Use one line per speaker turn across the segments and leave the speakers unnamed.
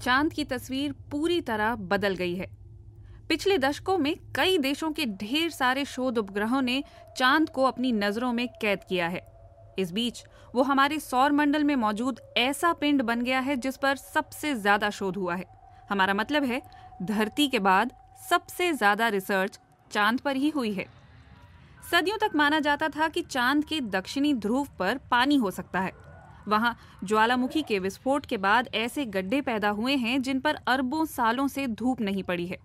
चाँद की तस्वीर पूरी तरह बदल गई है। पिछले दशकों में कई देशों के ढेर सारे शोध उपग्रहों ने चाँद को अपनी नज़रों में कैद किया है। इस बीच, वो हमारे सौर मंडल में मौजूद ऐसा पिंड बन गया है जिस पर सबसे ज़्यादा शोध हुआ है। हमारा मतलब है, धरती के बाद सबसे ज़्यादा रिसर्च चाँद पर ही हुई है। सदियों तक माना जाता था कि चाँद के दक्षिणी ध्रुव पर पानी हो सकता है। वहाँ ज्वालामुखी के विस्फोट के बाद ऐसे गड्ढे पैदा हुए हैं जिन पर अरबों सालों से धूप नहीं पड़ी है।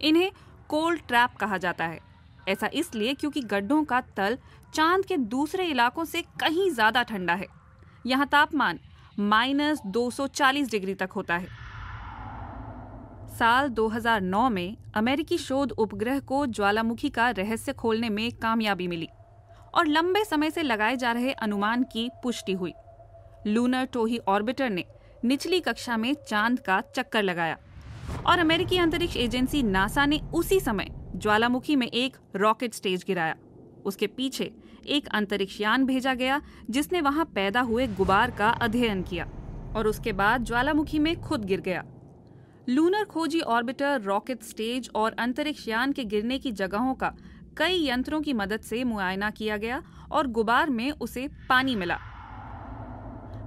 इन्हें कोल्ड ट्रैप कहा जाता है। ऐसा इसलिए क्योंकि गड्ढों का तल चाँद के दूसरे इलाकों से कहीं ज़्यादा ठंडा है। यहाँ तापमान माइनस 240 डिग्री तक होता है। साल 2009 में अमेरिकी शोध उपग्रह को ज्वालामुखी का रहस्य खोलने में कामयाबी मिली और लंबे समय से लगाए जा रहे अनुमान की पुष्टि हुई। लूनर टोही ऑर्बिटर ने निचली कक्षा में चाँद का चक्कर लगाया। और अमेरिकी अंतरिक्ष एजेंसी नासा ने उसी समय ज्वालामुखी में एक रॉकेट स्टेज गिराया। उसके पीछे एक अंतरिक्ष यान भेजा गया, जिसने वहाँ पैदा हुए गुबार का अध्ययन किया और उसके बाद ज्वालामुखी में खुद गिर गया। लूनर खोजी ऑर्बिटर, रॉकेट स्टेज और अंतरिक्ष यान के गिरने की जगहों का कई यंत्रों की मदद से मुआयना किया गया और गुबार में उसे पानी मिला।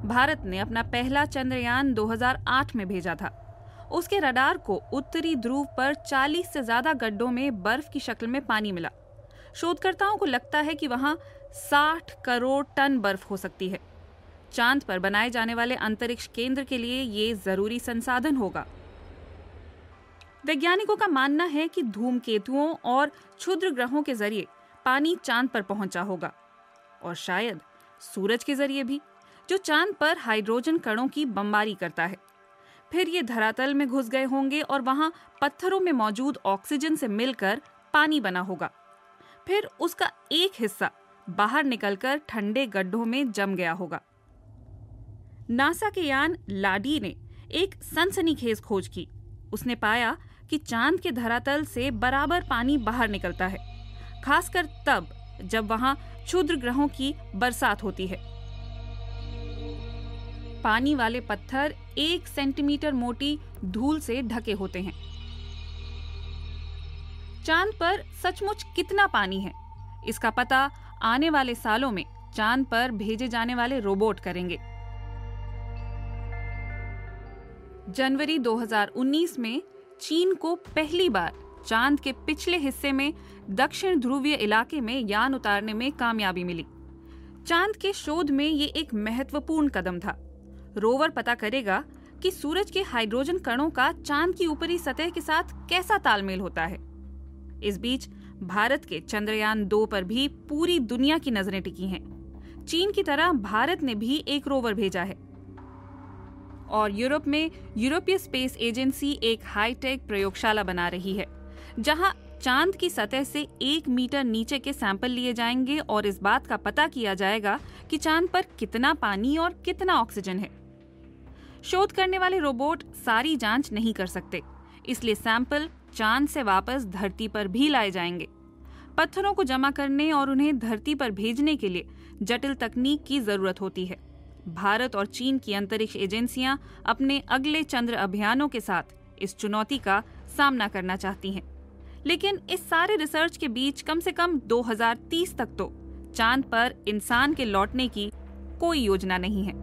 भारत ने अपना पहला चंद्रयान 2008 में भेजा था। उसके रडार को उत्तरी ध्रुव पर 40 से ज़्यादा गड्ढों में बर्फ़ की शक्ल में पानी मिला। शोधकर्ताओं को लगता है कि वहाँ 60 करोड़ टन बर्फ़ हो सकती है। चाँद पर बनाए जाने वाले अंतरिक्ष केंद्र के लिए ये ज़रूरी संसाधन होगा। वैज्ञानिकों का मानना है कि धूमकेतुओं और क्षुद्र ग्रहों के ज़रिए पानी चाँद पर पहुँचा होगा, और शायद सूरज के ज़रिए भी। जो चाँद पर हाइड्रोजन कणों की बमबारी करता है। फिर ये धरातल में घुस गए होंगे और वहाँ पत्थरों में मौजूद ऑक्सीजन से मिलकर पानी बना होगा। फिर उसका एक हिस्सा बाहर निकलकर ठंडे गड्ढों में जम गया होगा। नासा के यान लाडी ने एक सनसनीखेज खोज की। उसने पाया कि चाँद के धरातल से बराबर पानी बाहर निकलता है, खासकर तब जब वहाँ क्षुद्र ग्रहों की बरसात होती है। पानी वाले पत्थर एक सेंटीमीटर मोटी धूल से ढके होते हैं। चाँद पर सचमुच कितना पानी है? इसका पता आने वाले सालों में चाँद पर भेजे जाने वाले रोबोट करेंगे। जनवरी 2019 में चीन को पहली बार चाँद के पिछले हिस्से में दक्षिण ध्रुवीय इलाके में यान उतारने में कामयाबी मिली। चाँद के शोध में ये एक महत्वपूर्ण कदम था। रोवर पता करेगा कि सूरज के हाइड्रोजन कणों का चाँद की ऊपरी सतह के साथ कैसा तालमेल होता है। इस बीच, भारत के चंद्रयान दो पर भी पूरी दुनिया की नज़रें टिकी हैं। चीन की तरह भारत ने भी एक रोवर भेजा है। और यूरोप में यूरोपीय स्पेस एजेंसी एक हाईटेक प्रयोगशाला बना रही है, जहाँ चाँद की सतह से एक मीटर नीचे के सैंपल लिए जाएँगे और इस बात का पता किया जाएगा कि चाँद पर कितना पानी और कितना ऑक्सीजन है। शोध करने वाले रोबोट सारी जाँच नहीं कर सकते, इसलिए सैंपल चाँद से वापस धरती पर भी लाए जाएँगे। पत्थरों को जमा करने और उन्हें धरती पर भेजने के लिए जटिल तकनीक की ज़रूरत होती है। भारत और चीन की अंतरिक्ष एजेंसियाँ अपने अगले चंद्र अभियानों के साथ इस चुनौती का सामना करना चाहती हैं। लेकिन इस सारे रिसर्च के बीच कम से कम 2030 तक तो चाँद पर इंसान के लौटने की कोई योजना नहीं है।